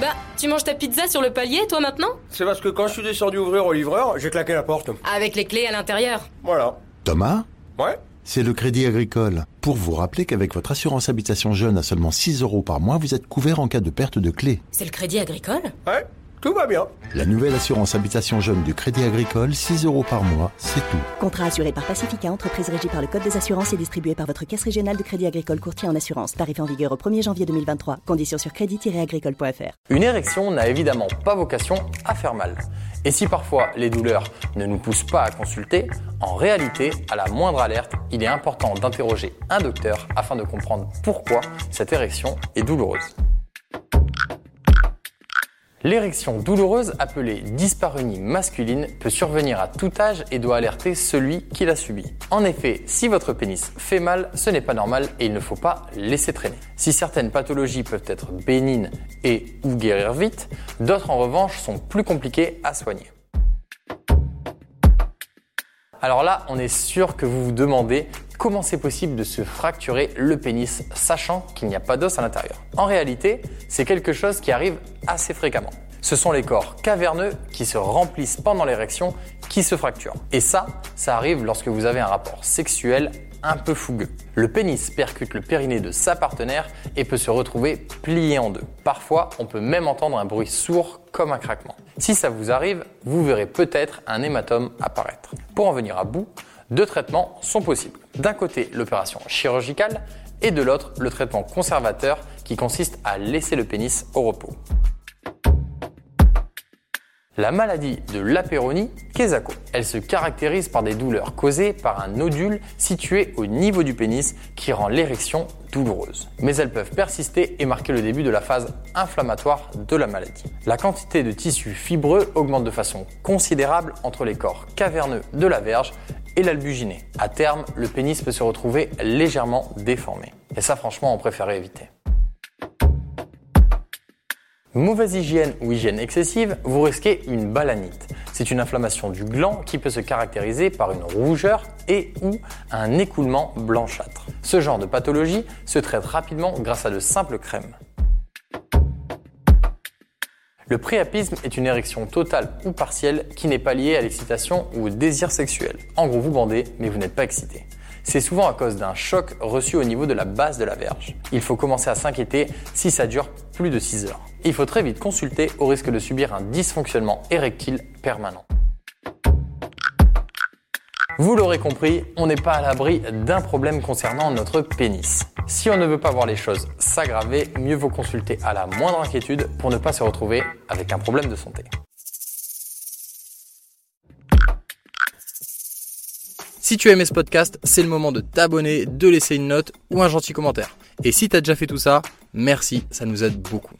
Bah, tu manges ta pizza sur le palier, toi maintenant C'est parce que quand je suis descendu ouvrir au livreur, j'ai claqué la porte. Avec les clés à l'intérieur. Voilà. Thomas Ouais C'est le Crédit Agricole. Pour vous rappeler qu'avec votre assurance habitation jeune à seulement 6 euros par mois, vous êtes couvert en cas de perte de clé. C'est le crédit agricole Ouais Tout va bien. La nouvelle assurance habitation jeune du Crédit Agricole, 6 euros par mois, c'est tout. Contrat assuré par Pacifica, entreprise régie par le Code des assurances et distribué par votre caisse régionale de crédit agricole courtier en assurance. Tarif en vigueur au 1er janvier 2023. Conditions sur crédit-agricole.fr. Une érection n'a évidemment pas vocation à faire mal. Et si parfois les douleurs ne nous poussent pas à consulter, en réalité, à la moindre alerte, il est important d'interroger un docteur afin de comprendre pourquoi cette érection est douloureuse. L'érection douloureuse, appelée dyspareunie masculine, peut survenir à tout âge et doit alerter celui qui l'a subi. En effet, si votre pénis fait mal, ce n'est pas normal et il ne faut pas laisser traîner. Si certaines pathologies peuvent être bénignes et ou guérir vite, d'autres en revanche sont plus compliquées à soigner. Alors là, on est sûr que vous vous demandez comment c'est possible de se fracturer le pénis sachant qu'il n'y a pas d'os à l'intérieur? En réalité, c'est quelque chose qui arrive assez fréquemment. Ce sont les corps caverneux qui se remplissent pendant l'érection qui se fracturent. Et ça, ça arrive lorsque vous avez un rapport sexuel un peu fougueux. Le pénis percute le périnée de sa partenaire et peut se retrouver plié en deux. Parfois, on peut même entendre un bruit sourd comme un craquement. Si ça vous arrive, vous verrez peut-être un hématome apparaître. Pour en venir à bout, deux traitements sont possibles. D'un côté, l'opération chirurgicale et de l'autre, le traitement conservateur qui consiste à laisser le pénis au repos. La maladie de l'apéronie, Kesako. Elle se caractérise par des douleurs causées par un nodule situé au niveau du pénis qui rend l'érection douloureuse. Mais elles peuvent persister et marquer le début de la phase inflammatoire de la maladie. La quantité de tissu fibreux augmente de façon considérable entre les corps caverneux de la verge et l'albuginé. À terme, le pénis peut se retrouver légèrement déformé. Et ça, franchement, on préférait éviter. Mauvaise hygiène ou hygiène excessive, vous risquez une balanite. C'est une inflammation du gland qui peut se caractériser par une rougeur et ou un écoulement blanchâtre. Ce genre de pathologie se traite rapidement grâce à de simples crèmes. Le priapisme est une érection totale ou partielle qui n'est pas liée à l'excitation ou au désir sexuel. En gros, vous bandez, mais vous n'êtes pas excité. C'est souvent à cause d'un choc reçu au niveau de la base de la verge. Il faut commencer à s'inquiéter si ça dure plus de 6 heures. Il faut très vite consulter au risque de subir un dysfonctionnement érectile permanent. Vous l'aurez compris, on n'est pas à l'abri d'un problème concernant notre pénis. Si on ne veut pas voir les choses s'aggraver, mieux vaut consulter à la moindre inquiétude pour ne pas se retrouver avec un problème de santé. Si tu as aimé ce podcast, c'est le moment de t'abonner, de laisser une note ou un gentil commentaire. Et si tu as déjà fait tout ça, merci, ça nous aide beaucoup.